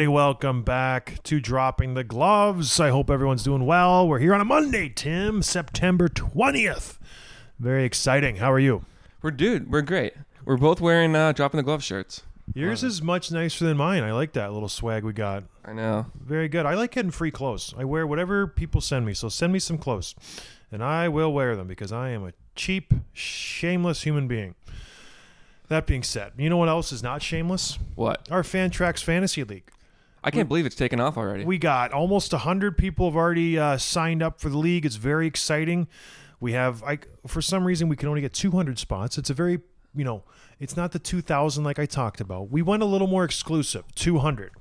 Everybody, welcome back to Dropping the Gloves. I hope everyone's doing well. We're here on a Monday, Tim, September 20th. Very exciting. How are you? We're dude. We're great. We're both wearing uh, dropping the glove shirts. Yours is much nicer than mine. I like that little swag we got. I know. Very good. I like getting free clothes. I wear whatever people send me, so send me some clothes, and I will wear them because I am a cheap, shameless human being. That being said, you know what else is not shameless? What? Our Fantrax Fantasy League. I can't believe it's taken off already. We got almost 100 people have already uh, signed up for the league. It's very exciting. We have, I, for some reason, we can only get 200 spots. It's a very, you know, it's not the 2,000 like I talked about. We went a little more exclusive, 200.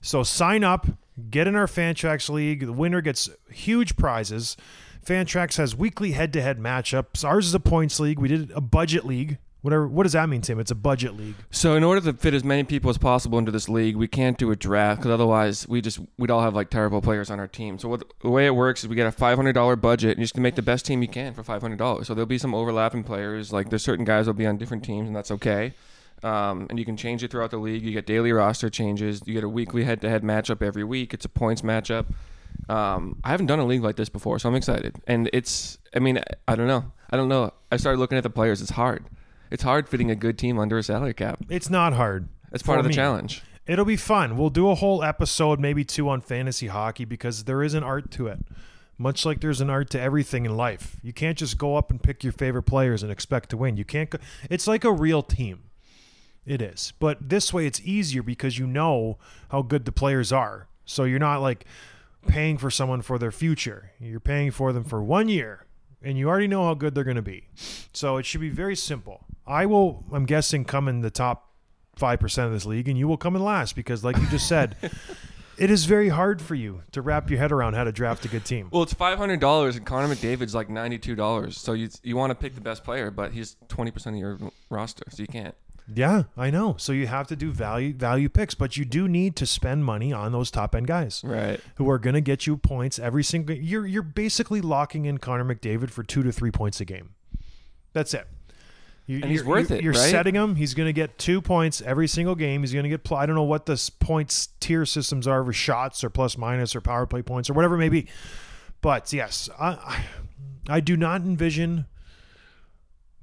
So sign up, get in our Fantrax league. The winner gets huge prizes. Fantrax has weekly head-to-head matchups. Ours is a points league. We did a budget league. Whatever. What does that mean, Tim? It's a budget league. so in order to fit as many people as possible into this league, we can't do a draft because otherwise we just we'd all have like terrible players on our team. So what, the way it works is we get a five hundred dollar budget and you just can make the best team you can for five hundred dollars. So there'll be some overlapping players. Like there's certain guys will be on different teams and that's okay. Um, and you can change it throughout the league. You get daily roster changes. You get a weekly head-to-head matchup every week. It's a points matchup. Um, I haven't done a league like this before, so I'm excited. And it's, I mean, I don't know. I don't know. I started looking at the players. It's hard. It's hard fitting a good team under a salary cap. It's not hard. That's part of the me. challenge. It'll be fun. We'll do a whole episode, maybe two, on fantasy hockey because there is an art to it. Much like there's an art to everything in life. You can't just go up and pick your favorite players and expect to win. You can't. Go, it's like a real team. It is. But this way, it's easier because you know how good the players are. So you're not like paying for someone for their future. You're paying for them for one year, and you already know how good they're going to be. So it should be very simple. I will, I'm guessing, come in the top 5% of this league, and you will come in last because, like you just said, it is very hard for you to wrap your head around how to draft a good team. Well, it's five hundred dollars, and Connor McDavid's like ninety two dollars. So you you want to pick the best player, but he's twenty percent of your roster, so you can't. Yeah, I know. So you have to do value value picks, but you do need to spend money on those top end guys Right. who are going to get you points every single. You're you're basically locking in Connor McDavid for two to three points a game. That's it. You, And he's worth it, You're right? setting him. He's going to get two points every single game. He's going to get. Pl- I don't know what the points tier systems are for shots or plus minus or power play points or whatever it may be. But yes, I I, I do not envision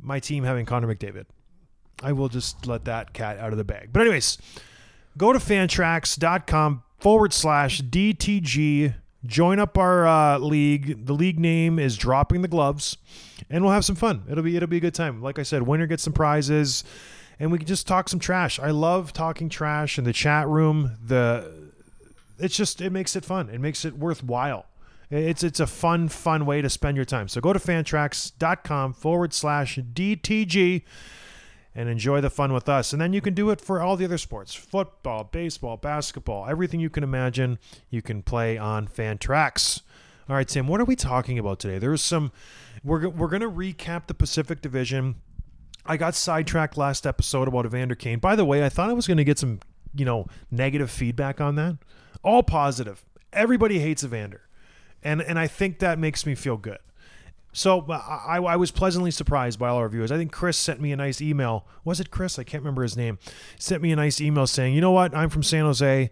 my team having Connor McDavid. I will just let that cat out of the bag. But anyways, go to fantrax.com forward slash DTG. Join up our uh, league. The league name is Dropping the Gloves, and we'll have some fun. It'll be it'll be a good time. Like I said, winner gets some prizes, and we can just talk some trash. I love talking trash in the chat room. The it's just it makes it fun. It makes it worthwhile. It's it's a fun fun way to spend your time. So go to fantrax.com forward slash DTG and enjoy the fun with us. And then you can do it for all the other sports football, baseball, basketball, everything you can imagine, you can play on Fantrax. All right, Tim, what are we talking about today? There's some, we're, we're going to recap the Pacific Division. I got sidetracked last episode about Evander Kane. By the way, I thought I was going to get some, you know, negative feedback on that. All positive. Everybody hates Evander. And and I think that makes me feel good. So I, I was pleasantly surprised by all our viewers. I think Chris sent me a nice email. Was it Chris? I can't remember his name. Sent me a nice email saying, you know what? I'm from San Jose.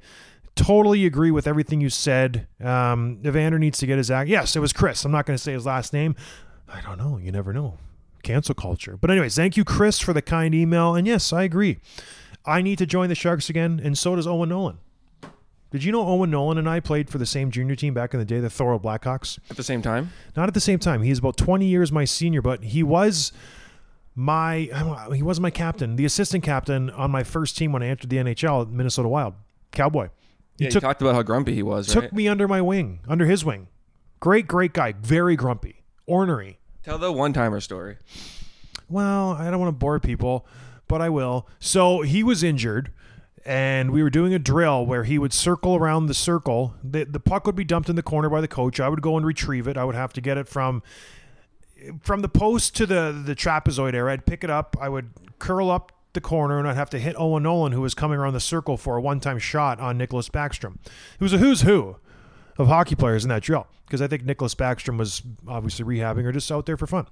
Totally agree with everything you said. Um, Evander needs to get his act. Yes, it was Chris. I'm not going to say his last name. I don't know. You never know. Cancel culture. But anyways, thank you, Chris, for the kind email. And yes, I agree. I need to join the Sharks again, and so does Owen Nolan. Did you know Owen Nolan and I played for the same junior team back in the day, the Thorold Blackhawks? At the same time, Not at the same time. He's about 20 years my senior, but he was my he was my captain, the assistant captain on my first team when I entered the NHL at Minnesota Wild. Cowboy. He yeah, took talked about how grumpy he was. took right? me under my wing, under his wing. Great, great guy. Very grumpy. Ornery. Tell the one-timer story. Well, I don't want to bore people, but I will. So he was injured, and we were doing a drill where he would circle around the circle. The, the puck would be dumped in the corner by the coach. I would go and retrieve it. I would have to get it from from the post to the the trapezoid area. I'd pick it up. I would curl up the corner, and I'd have to hit Owen Nolan, who was coming around the circle for a one time shot on Nicholas Backstrom. It was a who's who of hockey players in that drill because I think Nicholas Backstrom was obviously rehabbing or just out there for fun.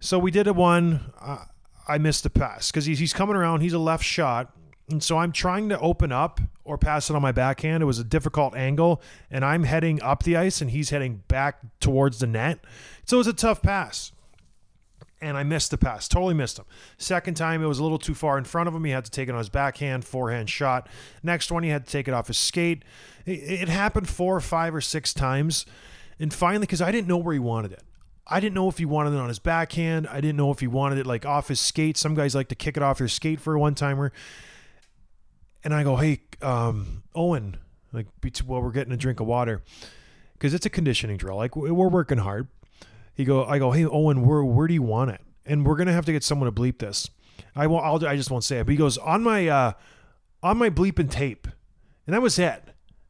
So we did a one. Uh, I missed the pass because he's, he's coming around. He's a left shot. And so I'm trying to open up or pass it on my backhand. It was a difficult angle, and I'm heading up the ice, and he's heading back towards the net. So it was a tough pass. And I missed the pass, totally missed him. Second time, it was a little too far in front of him. He had to take it on his backhand, forehand shot. Next one, he had to take it off his skate. It, happened four or five or six times. And finally, because I didn't know where he wanted it. I didn't know if he wanted it on his backhand. I didn't know if he wanted it like off his skate. Some guys like to kick it off their skate for a one timer. And I go, hey, um, Owen, like, bet- well, we're getting a drink of water because it's a conditioning drill. Like, we- we're working hard. He go, I go, hey, Owen, where where do you want it? And we're gonna have to get someone to bleep this. I won't. I'll, I just won't say it. But he goes on my uh, on my bleeping tape, and that was it.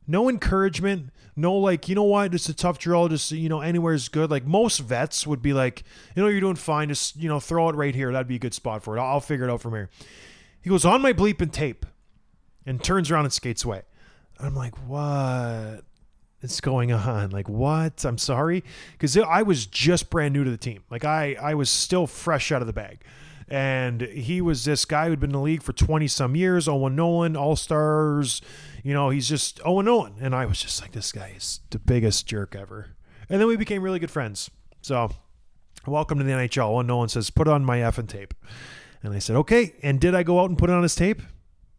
No encouragement. No like, you know what? It's a tough drill. Just you know, anywhere is good. Like most vets would be like, you know, you're doing fine. Just you know, throw it right here. That'd be a good spot for it. I'll, I'll figure it out from here. He goes on my bleeping tape, and turns around and skates away. I'm like, what? is going on? Like what? I'm sorry because I was just brand new to the team. Like I I was still fresh out of the bag. And he was this guy who'd been in the league for 20 some years, oh Owen Nolan, All Stars. You know, he's just oh Owen Nolan. And I was just like, this guy is the biggest jerk ever. And then we became really good friends. So, welcome to the NHL. Owen oh Nolan says, put on my effing tape. And I said, okay. And did I go out and put it on his tape?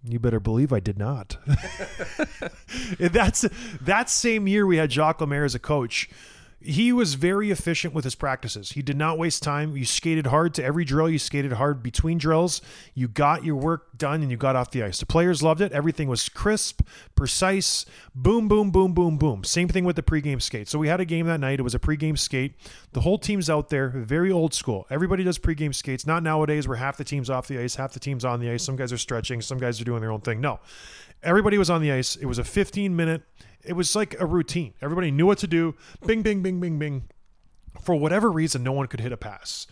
You better believe I did not. That's that same year we had Jacques Lemaire as a coach. He was very efficient with his practices. He did not waste time. You skated hard to every drill. You skated hard between drills. You got your work done and you got off the ice. The players loved it. Everything was crisp, precise. Boom, boom, boom, boom, boom. Same thing with the pregame skate. So we had a game that night. It was a pregame skate. The whole team's out there, very old school. Everybody does pregame skates. Not nowadays where half the team's off the ice, half the team's on the ice. Some guys are stretching, some guys are doing their own thing. No. Everybody was on the ice. It was a 15 minute it was like a routine. Everybody knew what to do. Bing, bing, bing, bing, bing. For whatever reason, no one could hit a pass.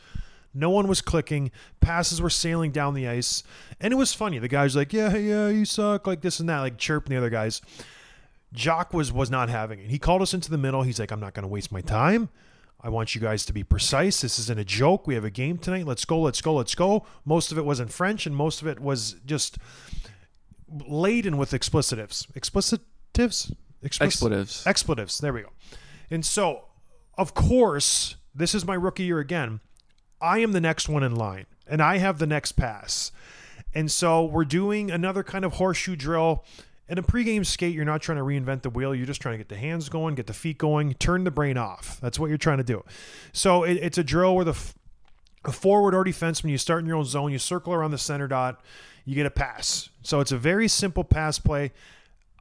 No one was clicking. Passes were sailing down the ice. And it was funny. The guys like, yeah, yeah, you suck, like this and that, like chirping the other guys. Jacques was was not having it. He called us into the middle. He's like, I'm not going to waste my time. I want you guys to be precise. This isn't a joke. We have a game tonight. Let's go, let's go, let's go. Most of it was in French, and most of it was just laden with explicitives. Explicitives? Expletives. Expletives. There we go. And so, of course, this is my rookie year again. I am the next one in line, and I have the next pass. And so we're doing another kind of horseshoe drill. In a pregame skate, you're not trying to reinvent the wheel. You're just trying to get the hands going, get the feet going, turn the brain off. That's what you're trying to do. So it, it's a drill where the f- forward or defenseman, you start in your own zone, you circle around the center dot, you get a pass. So it's a very simple pass play.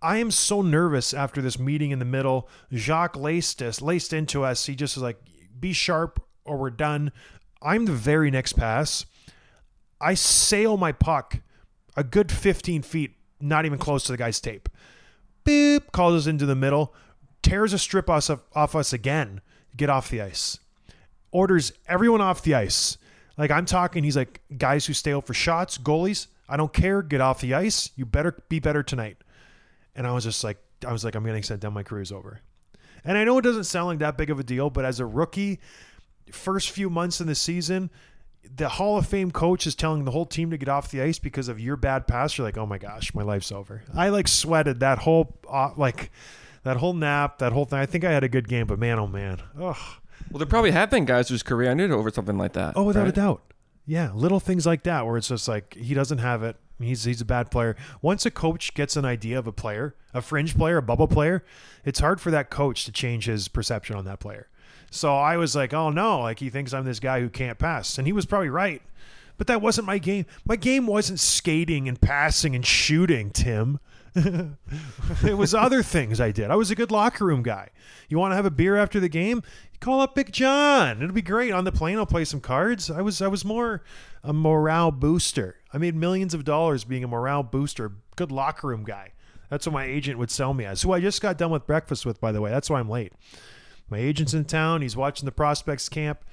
I am so nervous after this meeting in the middle. Jacques laced us, laced into us. He just was like, be sharp or we're done. I'm the very next pass. I sail my puck a good 15 feet, not even close to the guy's tape. Boop, calls us into the middle, tears a strip off, off us again, get off the ice. Orders everyone off the ice. Like I'm talking, he's like, guys who stay out for shots, goalies, I don't care, get off the ice. You better be better tonight. And I was just like, I was like, I'm getting sent down. My career's over. And I know it doesn't sound like that big of a deal, but as a rookie, first few months in the season, the Hall of Fame coach is telling the whole team to get off the ice because of your bad pass. You're like, oh my gosh, my life's over. I like sweated that whole uh, like that whole nap, that whole thing. I think I had a good game, but man, oh man, ugh. Well, there probably have been guys whose career ended over something like that. Oh, without a doubt. Yeah, little things like that where it's just like he doesn't have it. He's he's a bad player. Once a coach gets an idea of a player, a fringe player, a bubble player, it's hard for that coach to change his perception on that player. So I was like, oh no, like he thinks I'm this guy who can't pass, and he was probably right. But that wasn't my game. My game wasn't skating and passing and shooting, Tim. it was other things I did. I was a good locker room guy. You want to have a beer after the game? Call up Big John. It'll be great. On the plane, I'll play some cards. I was I was more a morale booster. I made millions of dollars being a morale booster, good locker room guy. That's what my agent would sell me as. Who I just got done with breakfast with, by the way. That's why I'm late. My agent's in town. He's watching the prospects camp.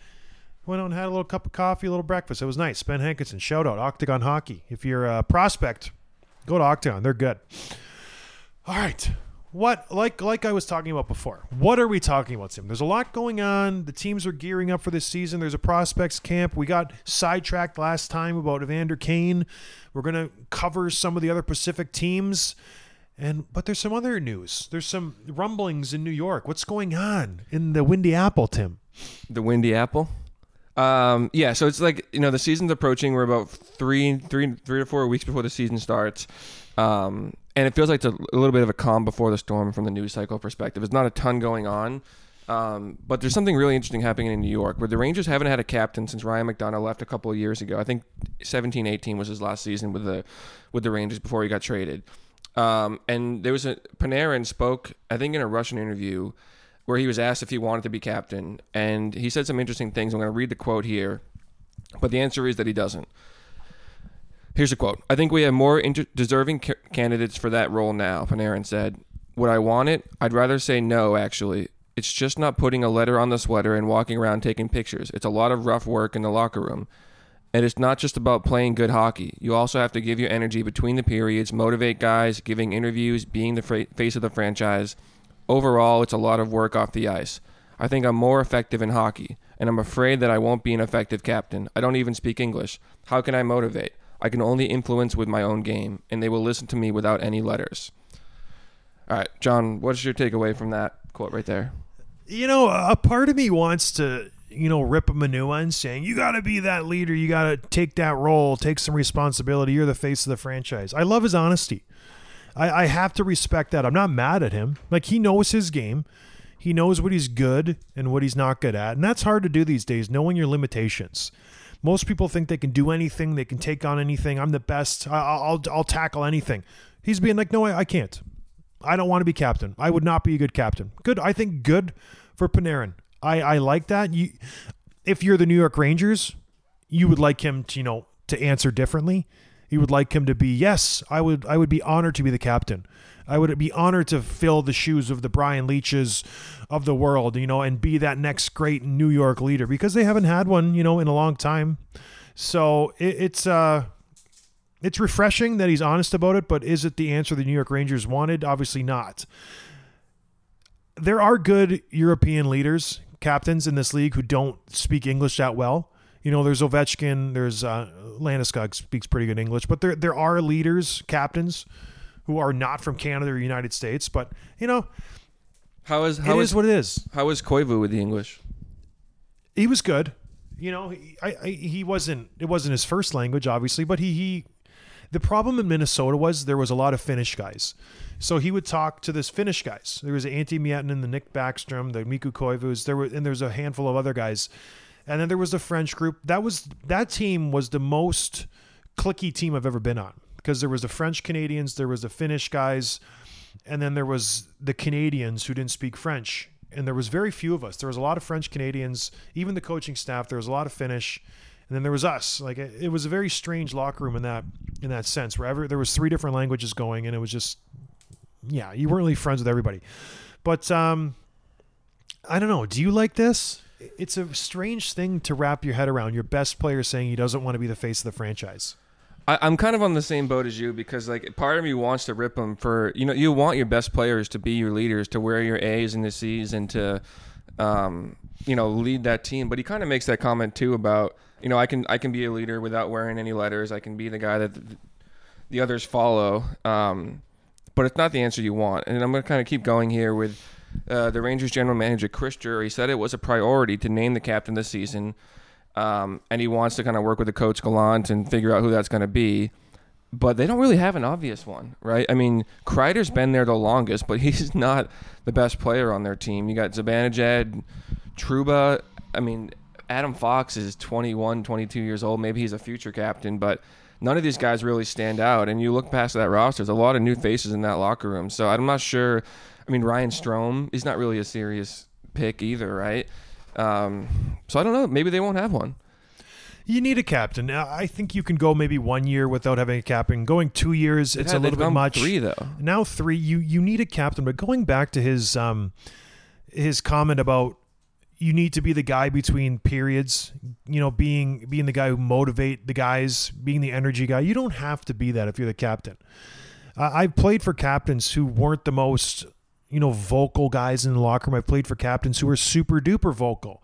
Went out and had a little cup of coffee, a little breakfast. It was nice. Ben Hankinson, shout out Octagon Hockey. If you're a prospect, go to Octagon. They're good. All right. What like like I was talking about before. What are we talking about, Tim? There's a lot going on. The teams are gearing up for this season. There's a prospects camp. We got sidetracked last time about Evander Kane. We're gonna cover some of the other Pacific teams. And but there's some other news. There's some rumblings in New York. What's going on in the Windy Apple, Tim? The Windy Apple. Um, yeah, so it's like you know the season's approaching. We're about three, three, three to four weeks before the season starts, um, and it feels like it's a, a little bit of a calm before the storm from the news cycle perspective. There's not a ton going on, um, but there's something really interesting happening in New York, where the Rangers haven't had a captain since Ryan McDonagh left a couple of years ago. I think 17-18 was his last season with the with the Rangers before he got traded. Um, and there was a Panarin spoke, I think, in a Russian interview where he was asked if he wanted to be captain, and he said some interesting things. I'm going to read the quote here, but the answer is that he doesn't. Here's a quote: "I think we have more inter- deserving ca- candidates for that role now." Panarin said, "Would I want it? I'd rather say no. Actually, it's just not putting a letter on the sweater and walking around taking pictures. It's a lot of rough work in the locker room." And it's not just about playing good hockey. You also have to give your energy between the periods, motivate guys, giving interviews, being the fra- face of the franchise. Overall, it's a lot of work off the ice. I think I'm more effective in hockey, and I'm afraid that I won't be an effective captain. I don't even speak English. How can I motivate? I can only influence with my own game, and they will listen to me without any letters. All right, John, what's your takeaway from that quote right there? you know, a part of me wants to, you know, rip him a new one saying, you got to be that leader. You got to take that role, take some responsibility. You're the face of the franchise. I love his honesty. I, I have to respect that. I'm not mad at him. Like, he knows his game, he knows what he's good and what he's not good at. And that's hard to do these days, knowing your limitations. Most people think they can do anything, they can take on anything. I'm the best. I, I'll, I'll tackle anything. He's being like, no, I, I can't. I don't want to be captain. I would not be a good captain. Good. I think good for Panarin. I, I like that. You, if you're the New York Rangers, you would like him to, you know, to answer differently. You would like him to be, yes, I would I would be honored to be the captain. I would be honored to fill the shoes of the Brian Leetches of the world, you know, and be that next great New York leader because they haven't had one, you know, in a long time. So it, it's uh it's refreshing that he's honest about it, but is it the answer the New York Rangers wanted? Obviously not. There are good European leaders, captains in this league who don't speak English that well. You know, there's Ovechkin, there's uh, Landeskog speaks pretty good English, but there there are leaders, captains who are not from Canada or United States. But you know, How is it how is is what it is. how is Koivu with the English? he was good. You know, he, I, I, he wasn't. It wasn't his first language, obviously, but he he. The problem in Minnesota was there was a lot of Finnish guys, so he would talk to this Finnish guys. There was Antti Miettinen, the Nick Backstrom, the Mikko Koivus. There were and there was a handful of other guys, and then there was the French group. That was that team was the most cliquey team I've ever been on because there was the French Canadians, there was the Finnish guys, and then there was the Canadians who didn't speak French. And there was very few of us. There was a lot of French Canadians, even the coaching staff. There was a lot of Finnish, and then there was us. Like it, was a very strange locker room in that in that sense. Wherever there was three different languages going, and it was just yeah, you weren't really friends with everybody. But um, I don't know. Do you like this? It's a strange thing to wrap your head around. Your best player saying he doesn't want to be the face of the franchise. I, I'm kind of on the same boat as you because like part of me wants to rip them for you know you want your best players to be your leaders to wear your A's and the C's and to um, you know, lead that team. But he kind of makes that comment too about, you know, I can I can be a leader without wearing any letters. I can be the guy that the, the others follow. Um, but it's not the answer you want. And I'm going to kind of keep going here with uh, the Rangers general manager Chris Drury said it was a priority to name the captain this season, um, and he wants to kind of work with the coach Gallant and figure out who that's going to be. But they don't really have an obvious one, right? I mean, Kreider's been there the longest, but he's not the best player on their team. You got Zibanejad, Trouba. I mean, Adam Fox is 21, 22 years old. Maybe he's a future captain, but none of these guys really stand out. And you look past that roster, there's a lot of new faces in that locker room. So I'm not sure. I mean, Ryan Strome, he's not really a serious pick either, right? Um, so I don't know. Maybe they won't have one. You need a captain. Now, I think you can go maybe one year without having a captain. Going two years, it's Yeah, a little bit much. Three though. now three you you need a captain but going back to his um his comment about you need to be the guy between periods you know being being the guy who motivate the guys being the energy guy you don't have to be that if you're the captain uh, i've played for captains who weren't the most you know vocal guys in the locker room i've played for captains who are super duper vocal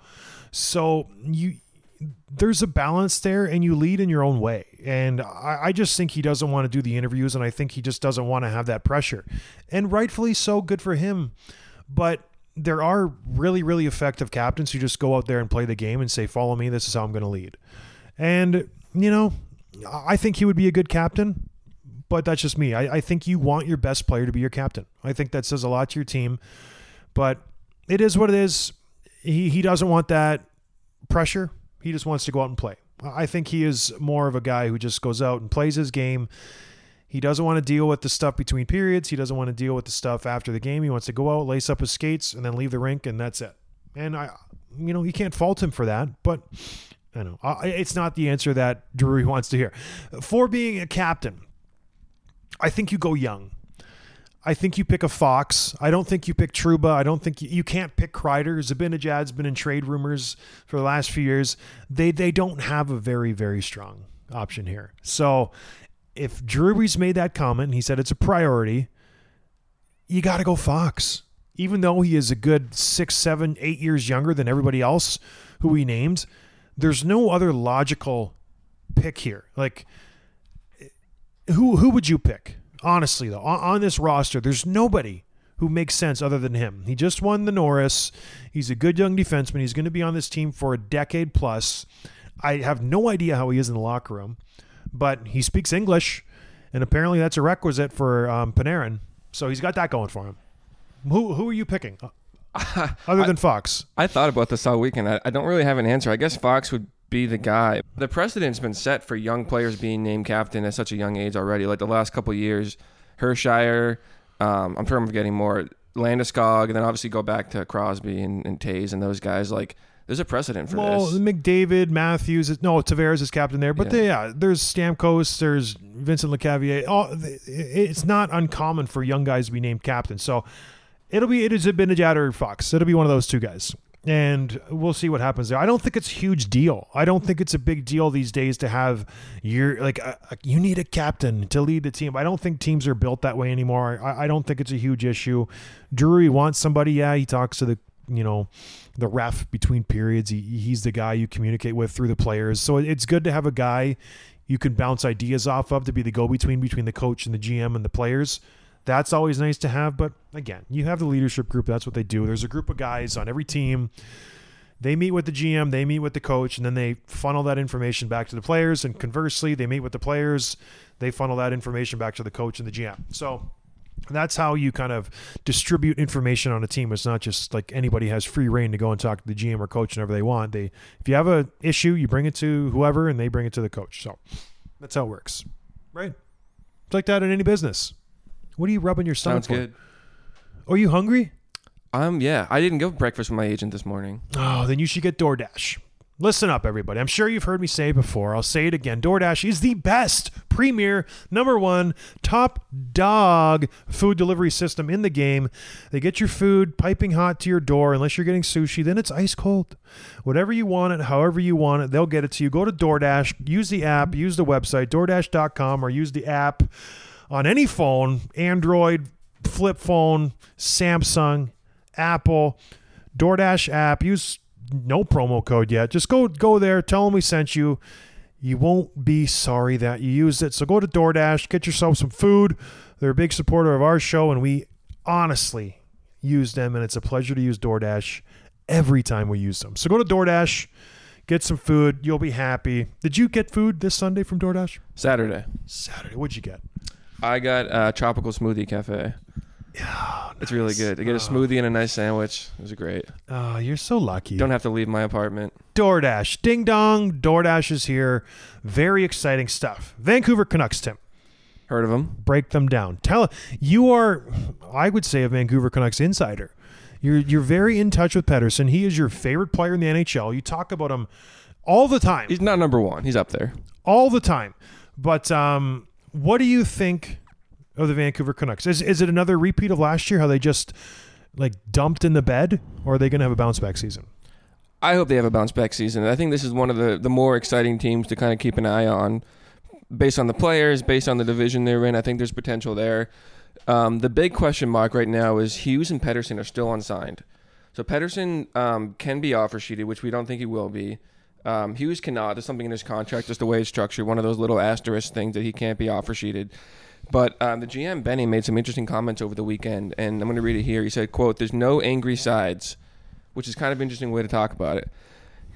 so you there's a balance there and you lead in your own way. And I, I just think he doesn't want to do the interviews and I think he just doesn't want to have that pressure. And rightfully so, good for him. But there are really, really effective captains who just go out there and play the game and say, follow me, this is how I'm going to lead. And, you know, I think he would be a good captain, but that's just me. I, I think you want your best player to be your captain. I think that says a lot to your team. But it is what it is. He, he doesn't want that pressure. He just wants to go out and play. I think he is more of a guy who just goes out and plays his game. He doesn't want to deal with the stuff between periods. He doesn't want to deal with the stuff after the game. He wants to go out, lace up his skates, and then leave the rink, and that's it. And I, you know, you can't fault him for that. But I know it's not the answer that Drury wants to hear. For being a captain, I think you go young. I think you pick a Fox. I don't think you pick Trouba. I don't think you, you can't pick Kreider. Zibanejad's been in trade rumors for the last few years. They they don't have a very very strong option here. So if Drury's made that comment, he said it's a priority. You got to go Fox, even though he is a good six, seven, eight years younger than everybody else who he named. There's no other logical pick here. Like who who would you pick? Honestly, though, on, on this roster, there's nobody who makes sense other than him. He just won the Norris. He's a good young defenseman. He's going to be on this team for a decade plus. I have no idea how he is in the locker room, but he speaks English, and apparently that's a requisite for um, Panarin. So he's got that going for him. Who who are you picking other than Fox? I thought about this all weekend. I, I don't really have an answer. I guess Fox would be the guy. The precedent's been set for young players being named captain at such a young age already. Like the last couple of years, Hischier. Um, I'm sure I'm forgetting more. Landeskog, and then obviously go back to Crosby and, and Toews and those guys. Like there's a precedent for Well, this. McDavid, Matthews, is, no, Tavares is captain there, but Yeah. they- yeah, there's Stamkos, there's Vincent Lecavalier. All it's not uncommon for young guys to be named captain. So it'll be it is a Benajad or Fox. It'll be one of those two guys, and we'll see what happens there. I don't think it's a huge deal. I don't think it's a big deal these days to have your like a, a- you need a captain to lead the team. I don't think teams are built that way anymore. I, I don't think it's a huge issue. Drury wants somebody. Yeah, he talks to the you know the ref between periods. He, he's the guy you communicate with through the players. So it's good to have a guy you can bounce ideas off of to be the go between between the coach and the GM and the players. That's always nice to have. But again, you have the leadership group. That's what they do. There's a group of guys on every team. They meet with the GM, they meet with the coach, and then they funnel that information back to the players. And conversely, they meet with the players, they funnel that information back to the coach and the GM. So that's how you kind of distribute information on a team. It's not just like anybody has free reign to go and talk to the GM or coach whenever they want. They, if you have an issue, you bring it to whoever, and they bring it to the coach. So that's how it works, right? It's like that in any business. What are you rubbing your stomach Sounds for? good. Are you hungry? Um, yeah, I didn't go breakfast with my agent this morning. Oh, then you should get DoorDash. Listen up, everybody. I'm sure you've heard me say it before. I'll say it again. DoorDash is the best, premier, number one, top dog food delivery system in the game. They get your food piping hot to your door. Unless you're getting sushi, then it's ice cold. Whatever you want it, however you want it, they'll get it to you. Go to DoorDash, use the app, use the website, DoorDash.com, or use the app on any phone Android, flip phone, Samsung, Apple. DoorDash app. Use no promo code yet. Just go go there. Tell them we sent you. You won't be sorry that you used it. So go to DoorDash, get yourself some food. They're a big supporter of our show, and we honestly use them, and it's a pleasure to use DoorDash every time we use them. So go to DoorDash, get some food. You'll be happy. Did you get food this Sunday from DoorDash? Saturday. Saturday. What'd you get? I got a tropical smoothie cafe. Yeah, It's really good. I get a smoothie and a nice sandwich. It was great. Oh, you're so lucky. Don't have to leave my apartment. DoorDash. Ding dong. DoorDash is here. Very exciting stuff. Vancouver Canucks, Tim. Heard of them? Break them down. Tell you are, I would say, a Vancouver Canucks insider. You're you're very in touch with Pettersson. He is your favorite player in the NHL. You talk about him all the time. He's not number one. He's up there. all the time. But um, what do you think of the Vancouver Canucks? Is is it another repeat of last year? How they just like dumped in the bed, or are they going to have a bounce back season? I hope they have a bounce back season. I think this is one of the, the more exciting teams to kind of keep an eye on based on the players, based on the division they're in. I think there's potential there. Um, the big question mark right now is Hughes and Pettersson are still unsigned. So Pettersson um, can be offer sheeted, which we don't think he will be. Um, Hughes cannot. There's something in his contract, just the way it's structured, one of those little asterisk things that he can't be offer sheeted. But um, the GM Benny made some interesting comments over the weekend, and I'm going to read it here. He said, "quote There's no angry sides," which is kind of interesting way to talk about it.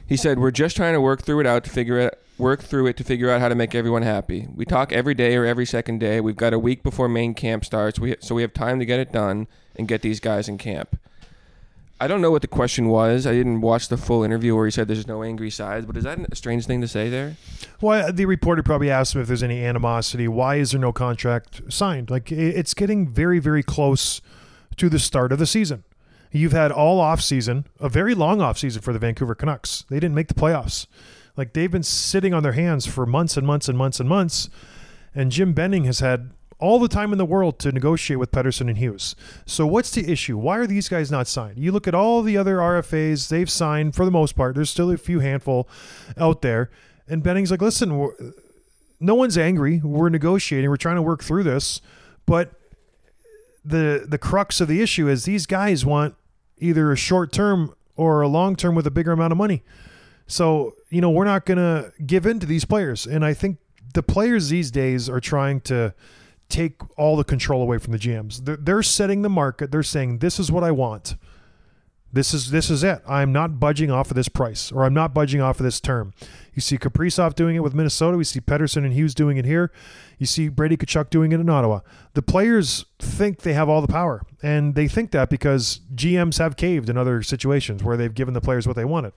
He said, "We're just trying to work through it out to figure it work through it to figure out how to make everyone happy. We talk every day or every second day. We've got a week before main camp starts, we, so we have time to get it done and get these guys in camp." I don't know what the question was. I didn't watch the full interview where he said there's no angry sides, but is that a strange thing to say there? Well, uh, the reporter probably asked him if there's any animosity. Why is there no contract signed? Like it's getting very, very close to the start of the season. You've had all off season, a very long off season for the Vancouver Canucks. They didn't make the playoffs. Like they've been sitting on their hands for months and months and months and months. And Jim Benning has had all the time in the world to negotiate with Pettersson and Hughes. So what's the issue? Why are these guys not signed? You look at all the other RFAs they've signed for the most part. There's still a few handful out there. And Benning's like, listen, no one's angry. We're negotiating. We're trying to work through this. But the the crux of the issue is these guys want either a short term or a long term with a bigger amount of money. So, you know, we're not going to give in to these players. And I think the players these days are trying to take all the control away from the GMs. They're, they're setting the market. They're saying, this is what I want. This is this is it. I'm not budging off of this price, or I'm not budging off of this term. You see Kaprizov doing it with Minnesota. We see Pettersson and Hughes doing it here. You see Brady Tkachuk doing it in Ottawa. The players think they have all the power, and they think that because GMs have caved in other situations where they've given the players what they wanted.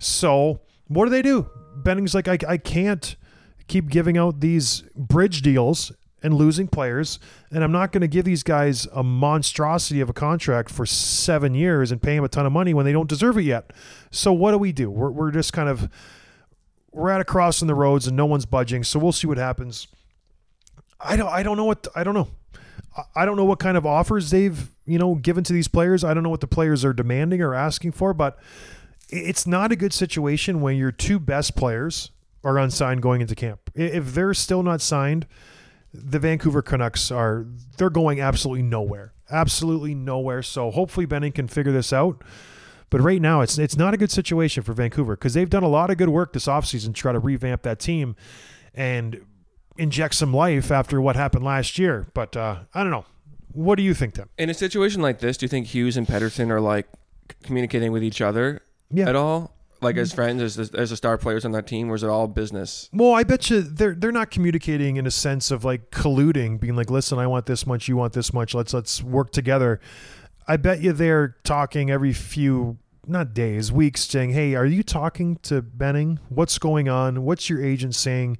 So what do they do? Benning's like, I, I can't keep giving out these bridge deals and losing players. And I'm not going to give these guys a monstrosity of a contract for seven years and pay them a ton of money when they don't deserve it yet. So what do we do? We're, we're just kind of we're at a cross in the roads and no one's budging. So we'll see what happens. I don't I don't know what I don't know. I- don't know what kind of offers they've you know given to these players. I don't know what the players are demanding or asking for, but it's not a good situation when your two best players are unsigned going into camp. If they're still not signed, the Vancouver Canucks are they're going absolutely nowhere. Absolutely nowhere. So hopefully Benning can figure this out. But right now it's it's not a good situation for Vancouver because they've done a lot of good work this offseason to try to revamp that team and inject some life after what happened last year. But uh, I don't know. What do you think, Tim? In a situation like this, do you think Hughes and Pettersson are like communicating with each other Yeah. at all? Like as friends, as as the star players on that team, or is it all business? Well, I bet you they're they're not communicating in a sense of like colluding, being like, "Listen, I want this much, you want this much. Let's let's work together." I bet you they're talking every few not days, weeks, saying, "Hey, are you talking to Benning? What's going on? What's your agent saying?"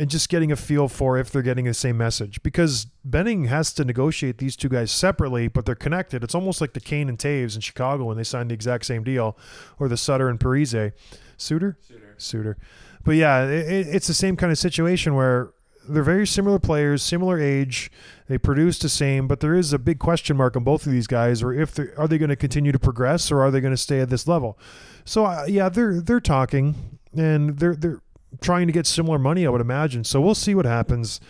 And just getting a feel for if they're getting the same message because Benning has to negotiate these two guys separately, but they're connected. It's almost like the Kane and Toews in Chicago when they signed the exact same deal, or the Sutter and Parise. Suter? Suter. But yeah, it, it's the same kind of situation where they're very similar players, similar age. They produce the same, but there is a big question mark on both of these guys, or if they are they going to continue to progress, or are they going to stay at this level? So uh, yeah, they're they're talking and they're they're trying to get similar money, I would imagine. So we'll see what happens.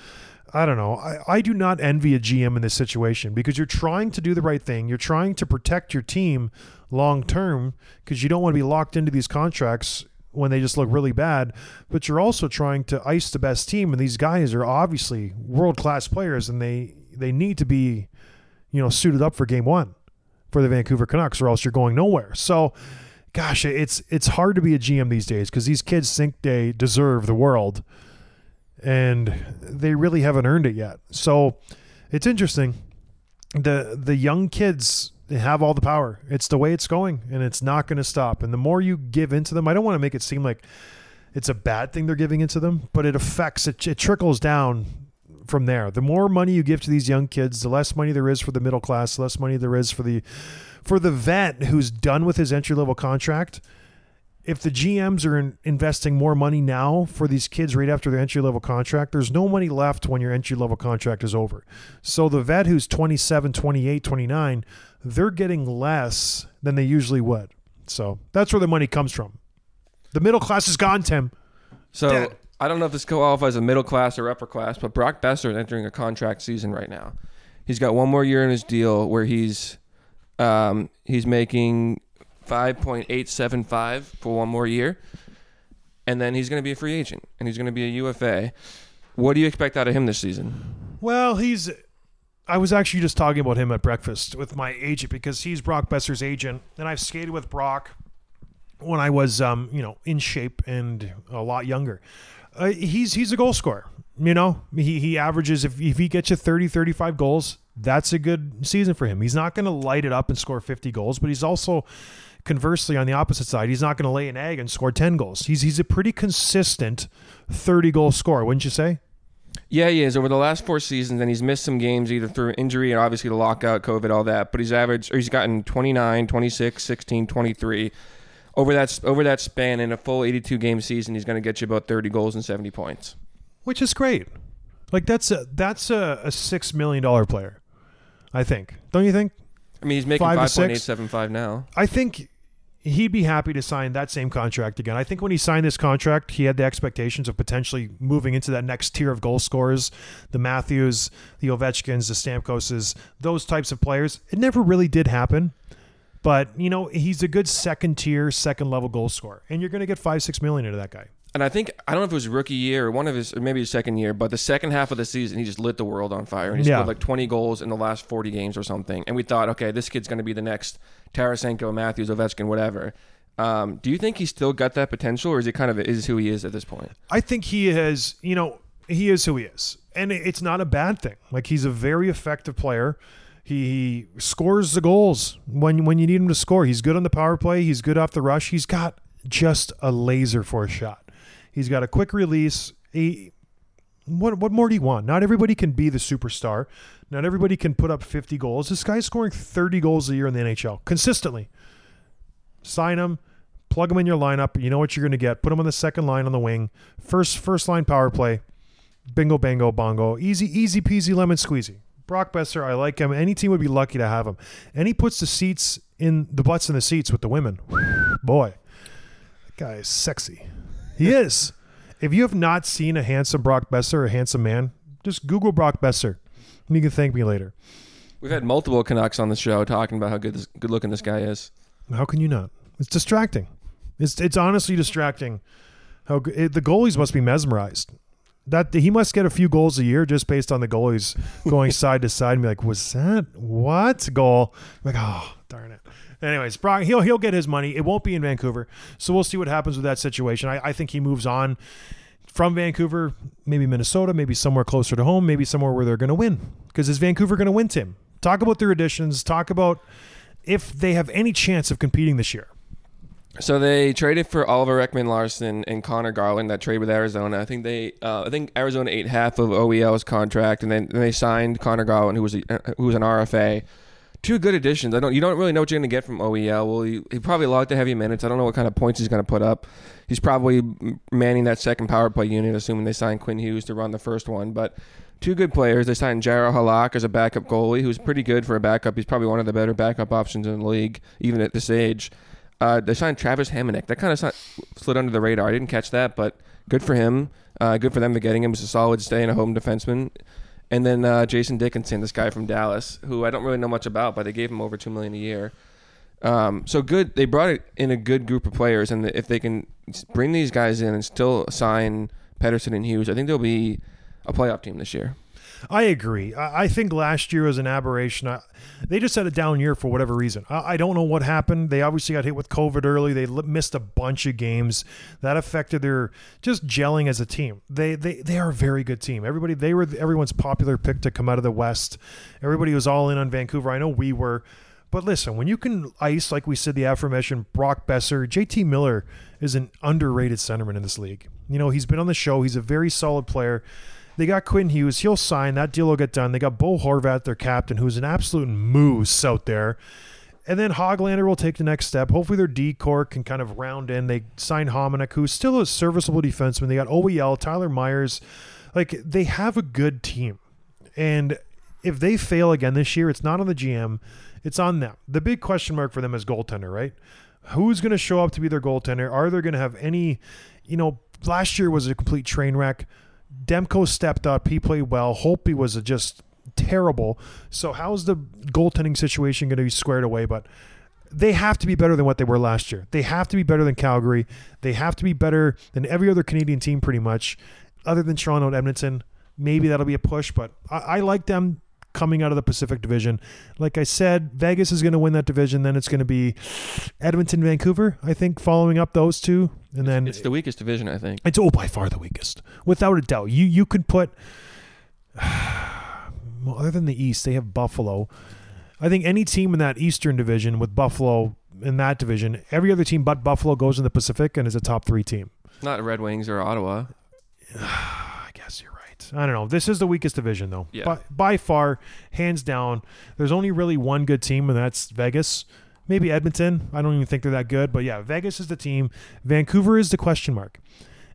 I don't know. I, I do not envy a GM in this situation because you're trying to do the right thing. You're trying to protect your team long term because you don't want to be locked into these contracts when they just look really bad. But you're also trying to ice the best team, and these guys are obviously world class players, and they they need to be, you know, suited up for game one for the Vancouver Canucks, or else you're going nowhere. So. Gosh, it's it's hard to be a GM these days because these kids think they deserve the world, and they really haven't earned it yet. So it's interesting. The the young kids have all the power. It's the way it's going, and it's not going to stop. And the more you give into them, I don't want to make it seem like it's a bad thing they're giving into them, but it affects it. It trickles down from there. The more money you give to these young kids, the less money there is for the middle class, the less money there is for the for the vet who's done with his entry level contract. If the GMs are in, investing more money now for these kids right after their entry level contract, there's no money left when your entry level contract is over. So the vet who's 27, 28, 29, they're getting less than they usually would. So that's where the money comes from. The middle class is gone, Tim. So Dead. I don't know if this qualifies as a middle class or upper class, but Brock Boeser is entering a contract season right now. He's got one more year in his deal where he's um, he's making five point eight seven five for one more year, and then he's going to be a free agent and he's going to be a UFA. What do you expect out of him this season? Well, he's. I was actually just talking about him at breakfast with my agent because he's Brock Boeser's agent, and I've skated with Brock when I was, um, you know, in shape and a lot younger. Uh, he's he's a goal scorer. You know, he he averages if if he gets you 30, 35 goals, that's a good season for him. He's not going to light it up and score 50 goals, but he's also conversely on the opposite side, he's not going to lay an egg and score 10 goals. He's he's a pretty consistent 30 goal scorer, wouldn't you say? Yeah, he is over the last four seasons, and he's missed some games either through injury and obviously the lockout, COVID, all that. But he's averaged, or he's gotten 29, 26, 16, 23 over that over that span in a full 82 game season. He's going to get you about 30 goals and 70 points. Which is great. Like that's a that's a, a six million dollar player, I think. Don't you think? I mean, he's making Five to five six? point eight seven five now. I think he'd be happy to sign that same contract again. I think when he signed this contract, he had the expectations of potentially moving into that next tier of goal scorers, the Matthews, the Ovechkins, the Stamkoses, those types of players. It never really did happen. But, you know, he's a good second tier, second level goal scorer. And you're going to get five, six million into that guy. And I think I don't know if it was rookie year or one of his, or maybe his second year, but the second half of the season, he just lit the world on fire. And he Yeah. scored like 20 goals in the last 40 games or something. And we thought, okay, this kid's going to be the next Tarasenko, Matthews, Ovechkin, whatever. Um, do you think he's still got that potential, or is he kind of is who he is at this point? I think he has, you know, he is who he is. And it's not a bad thing. Like he's a very effective player. He, he scores the goals when when you need him to score. He's good on the power play. He's good off the rush. He's got just a laser for a shot. He's got a quick release. He, what what more do you want? Not everybody can be the superstar. Not everybody can put up 50 goals. This guy's scoring 30 goals a year in the NHL consistently. Sign him, plug him in your lineup. You know what you're going to get. Put him on the second line on the wing. First first line power play. Bingo bango bongo. Easy easy peasy lemon squeezy. Brock Boeser, I like him. Any team would be lucky to have him. And he puts the seats in the butts in the seats with the women. Boy, that guy is sexy. He is. If you have not seen a handsome Brock Boeser, a handsome man, just Google Brock Boeser. And you can thank me later. We've had multiple Canucks on the show talking about how good this, good looking this guy is. How can you not? It's distracting. It's it's honestly distracting. How it, the goalies must be mesmerized. That he must get a few goals a year just based on the goalies going side to side and be like, was that what goal? I'm like, oh darn it. Anyways, Brock, he'll he'll get his money. It won't be in Vancouver, so we'll see what happens with that situation. I, I think he moves on from Vancouver, maybe Minnesota, maybe somewhere closer to home, maybe somewhere where they're going to win. Because is Vancouver going to win, Tim? Talk about their additions. Talk about if they have any chance of competing this year. So they traded for Oliver Ekman-Larsson and Conor Garland. That trade with Arizona. I think they, uh, I think Arizona ate half of OEL's contract, and then then they signed Conor Garland, who was a, who was an RFA. Two good additions. I don't. You don't really know what you're going to get from OEL. Well, he, he probably logged the heavy minutes. I don't know what kind of points he's going to put up. He's probably manning that second power play unit, assuming they signed Quinn Hughes to run the first one. But two good players. They signed Jaroslav Halak as a backup goalie, who's pretty good for a backup. He's probably one of the better backup options in the league, even at this age. Uh, they signed Travis Hamonic. That kind of slid under the radar. I didn't catch that, but good for him. Uh, good for them for getting him. It's a solid stay and a home defenseman. And then uh, Jason Dickinson, this guy from Dallas, who I don't really know much about, but they gave him over two million a year. Um, so good. They brought it in a good group of players, and if they can bring these guys in and still sign Pettersson and Hughes, I think they'll be a playoff team this year. I agree. I, I think last year was an aberration. I, they just had a down year for whatever reason. I, I don't know what happened. They obviously got hit with COVID early. They missed a bunch of games that affected their just gelling as a team. They they they are a very good team. Everybody they were everyone's popular pick to come out of the West. Everybody was all in on Vancouver. I know we were. But listen, when you can ice, like we said, the aforementioned Brock Boeser, JT Miller is an underrated centerman in this league. You know, he's been on the show. He's a very solid player. They got Quinn Hughes. He'll sign. That deal will get done. They got Bo Horvat, their captain, who's an absolute moose out there. And then Hoglander will take the next step. Hopefully their D core can kind of round in. They signed Hamonic, who's still a serviceable defenseman. They got OEL, Tyler Myers. Like they have a good team. And if they fail again this year, it's not on the GM, it's on them. The big question mark for them is goaltender, right? Who's going to show up to be their goaltender? Are they going to have any, you know, last year was a complete train wreck. Demko stepped up. He played well. Holtby was just terrible. So how's the goaltending situation going to be squared away? But they have to be better than what they were last year. They have to be better than Calgary. They have to be better than every other Canadian team, pretty much, other than Toronto and Edmonton. Maybe that'll be a push, but I, I like them coming out of the Pacific Division. Like I said, Vegas is going to win that division. Then it's going to be Edmonton, Vancouver. I think following up those two, and then It's the weakest division, I think. it's oh by far the weakest, without a doubt. You you could put, well, other than the East, they have Buffalo. I think any team in that Eastern division with Buffalo in that division, every other team but Buffalo goes in the Pacific and is a top three team. Not Red Wings or Ottawa. I guess you're right. I don't know. This is the weakest division though. Yeah. By, by far, hands down. There's only really one good team, and that's Vegas. Maybe Edmonton. I don't even think they're that good, but yeah, Vegas is the team. Vancouver is the question mark.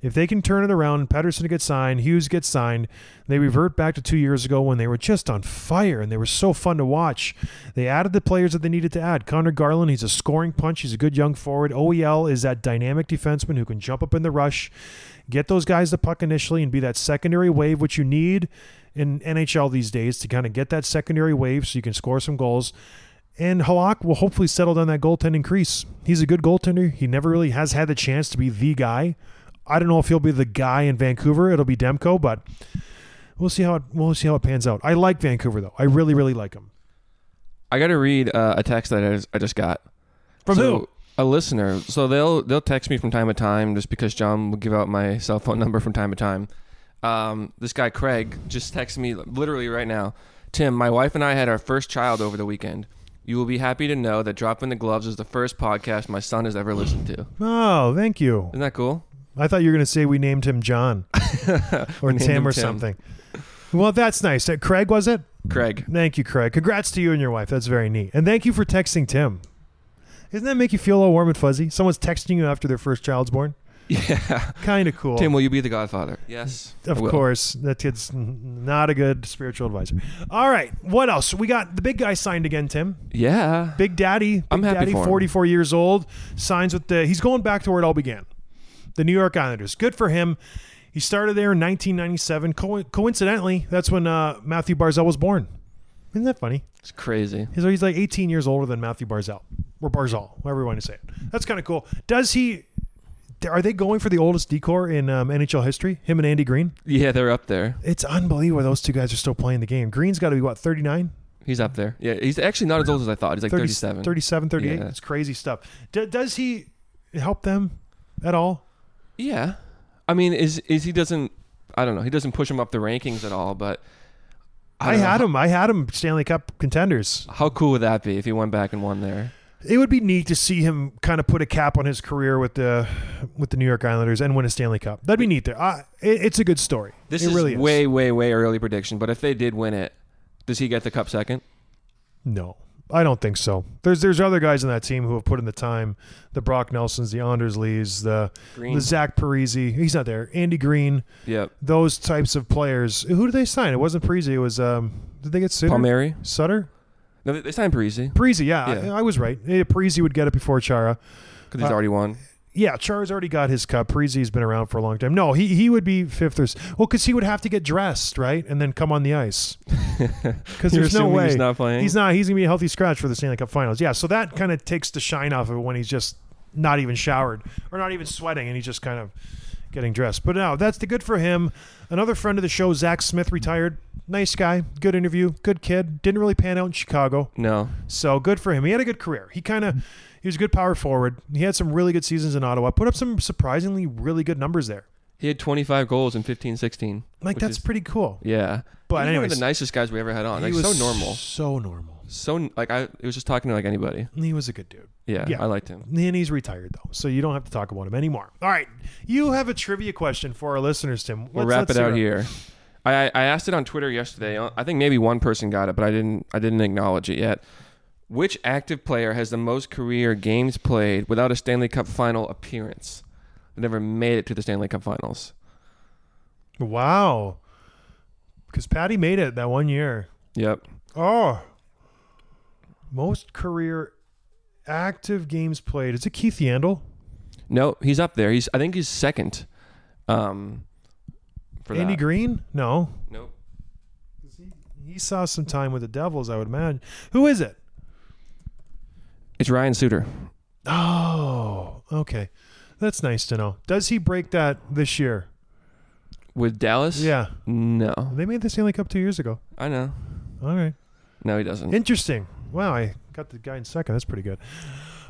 If they can turn it around, Pettersson gets signed, Hughes gets signed, they revert back to two years ago when they were just on fire and they were so fun to watch. They added the players that they needed to add. Conor Garland, he's a scoring punch. He's a good young forward. OEL is that dynamic defenseman who can jump up in the rush, get those guys the puck initially, and be that secondary wave, which you need in NHL these days to kind of get that secondary wave so you can score some goals. And Halak will hopefully settle down that goaltending crease. He's a good goaltender. He never really has had the chance to be the guy. I don't know if he'll be the guy in Vancouver. It'll be Demko, but we'll see how it, we'll see how it pans out. I like Vancouver though. I really really like him. I got to read uh, a text that I just, I just got From So, who? A listener. So they'll they'll text me from time to time just because John will give out my cell phone number from time to time. Um, this guy Craig just texted me literally right now. Tim, my wife and I had our first child over the weekend. You will be happy to know that Dropping the Gloves is the first podcast my son has ever listened to. Oh, thank you. Isn't that cool? I thought you were going to say we named him John or Tim or Tim. something. Well, that's nice. Uh, Craig was it? Craig. Thank you, Craig. Congrats to you and your wife. That's very neat. And thank you for texting Tim. Doesn't that make you feel all warm and fuzzy? Someone's texting you after their first child's born. Yeah. Kind of cool. Tim, will you be the godfather? Yes. Of course, that kid's not a good spiritual advisor. All right, what else? We got the big guy signed again, Tim. Yeah. Big Daddy. Big I'm happy Daddy, for him. 44 years old, signs with the. He's going back to where it all began, the New York Islanders. Good for him. He started there in 1997. Co- coincidentally, that's when uh, Matthew Barzell was born. Isn't that funny? It's crazy. So he's like 18 years older than Matthew Barzell or Barzal, however you want to say it. That's kind of cool. Does he? Are they going for the oldest decor in um, NHL history? Him and Andy Greene. Yeah, they're up there. It's unbelievable those two guys are still playing the game. Greene's got to be what 39, He's up there. Yeah, he's actually not as old as I thought. He's like 30 37. 37, 38. Yeah. It's crazy stuff. D- does he help them at all? Yeah, I mean, is is he doesn't? I don't know. He doesn't push him up the rankings at all. But I, know. had him. I had him Stanley Cup contenders. How cool would that be if he went back and won there? It would be neat to see him kind of put a cap on his career with the with the New York Islanders and win a Stanley Cup. That'd be neat. There, I, it, it's a good story. This it is really is. way, way, way early prediction. But if they did win it, does he get the cup second? No, I don't think so. There's there's other guys in that team who have put in the time. The Brock Nelsons, the Anders Lees, the Greene. the Zach Parise. He's not there. Andy Greene. Yep. Those types of players. Who did they sign? It wasn't Parise. It was um. Did they get Sutter? Palmieri. Sutter? No, they- signed Parise Parise. Yeah, Yeah. I, I was right. Parise would get it before Chara. because he's Uh, already won. Yeah, Char's already got his cup. Parise's been around for a long time. No, he he would be fifth or well, because he would have to get dressed right and then come on the ice. Because there's no way he's not playing? He's not. He's gonna be a healthy scratch for the Stanley Cup Finals. Yeah, so that kind of takes the shine off of it when he's just not even showered or not even sweating and he's just kind of getting dressed. But no, that's the good for him. Another friend of the show, Zach Smith, retired. Nice guy, good interview, good kid. Didn't really pan out in Chicago. No. So good for him. He had a good career. He kind of he was a good power forward. He had some really good seasons in Ottawa. Put up some surprisingly really good numbers there. He had 25 goals in 15 16. Like that's is- pretty cool. Yeah. But anyway, one of the nicest guys we ever had on. he Like so normal. So normal. So like I it was just talking to like anybody. He was a good dude. Yeah, Yeah. I liked him. And he's retired though, so you don't have to talk about him anymore. All right, you have a trivia question for our listeners, Tim. We'll Let's- wrap let's it out here. I I asked it on Twitter yesterday. I think maybe one person got it, but I didn't I didn't acknowledge it yet. Which active player has the most career games played without a Stanley Cup final appearance? They never made it to the Stanley Cup finals. Wow, because Patty made it that one year. Yep. Oh, most career active games played. Is it Keith Yandle? No, he's up there. He's I think he's second. Um for Andy that. Greene? No, Nope. he saw some time with the Devils. I would imagine. Who is it? It's Ryan Suter. Oh, okay. That's nice to know. Does he break that this year? With Dallas? Yeah. No. They made the Stanley Cup two years ago. I know. All right. No, he doesn't. Interesting. Wow, I got the guy in second. That's pretty good.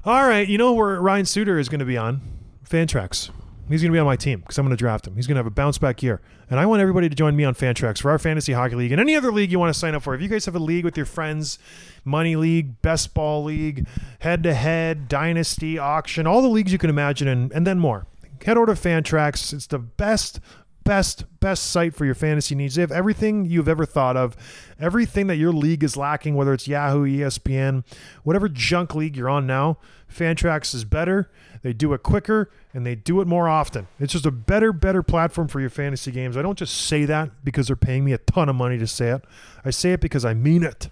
All right. You know where Ryan Suter is going to be on? Fantrax. He's going to be on my team because I'm going to draft him. He's going to have a bounce back year. And I want everybody to join me on Fantrax for our fantasy hockey league and any other league you want to sign up for. If you guys have a league with your friends, money league, best ball league, head to head, dynasty, auction, all the leagues you can imagine, and, and then more, head over to Fantrax. It's the best, best, best site for your fantasy needs. They have everything you've ever thought of, everything that your league is lacking, whether it's Yahoo, ESPN, whatever junk league you're on now. Fantrax is better. They do it quicker and they do it more often. It's just a better, better platform for your fantasy games. I don't just say that because they're paying me a ton of money to say it. I say it because I mean it.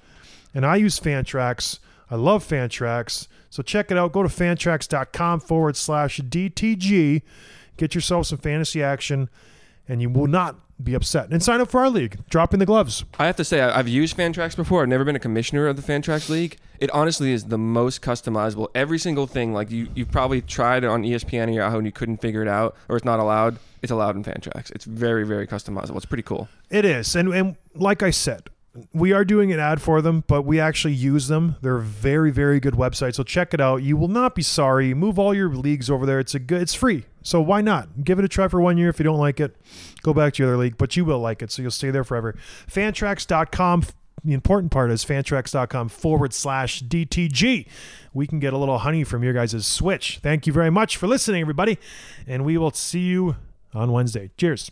And I use Fantrax. I love Fantrax. So check it out. Go to fantrax.com forward slash DTG. Get yourself some fantasy action and you will not be upset. And sign up for our league. Drop in the gloves. I have to say, I- I've used Fantrax before. I've never been a commissioner of the Fantrax League. It honestly is the most customizable. Every single thing, like you, you've probably tried it on ESPN or Yahoo and you couldn't figure it out, or it's not allowed. It's allowed in Fantrax. It's very, very customizable. It's pretty cool. It is. And and like I said, we are doing an ad for them, but we actually use them. They're a very, very good website. So check it out. You will not be sorry. Move all your leagues over there. It's a good it's free. So why not? Give it a try for one year. If you don't like it, go back to your other league. But you will like it. So you'll stay there forever. Fantrax.com. The important part is fantrax.com forward slash DTG. We can get a little honey from your guys' switch. Thank you very much for listening, everybody. And we will see you on Wednesday. Cheers.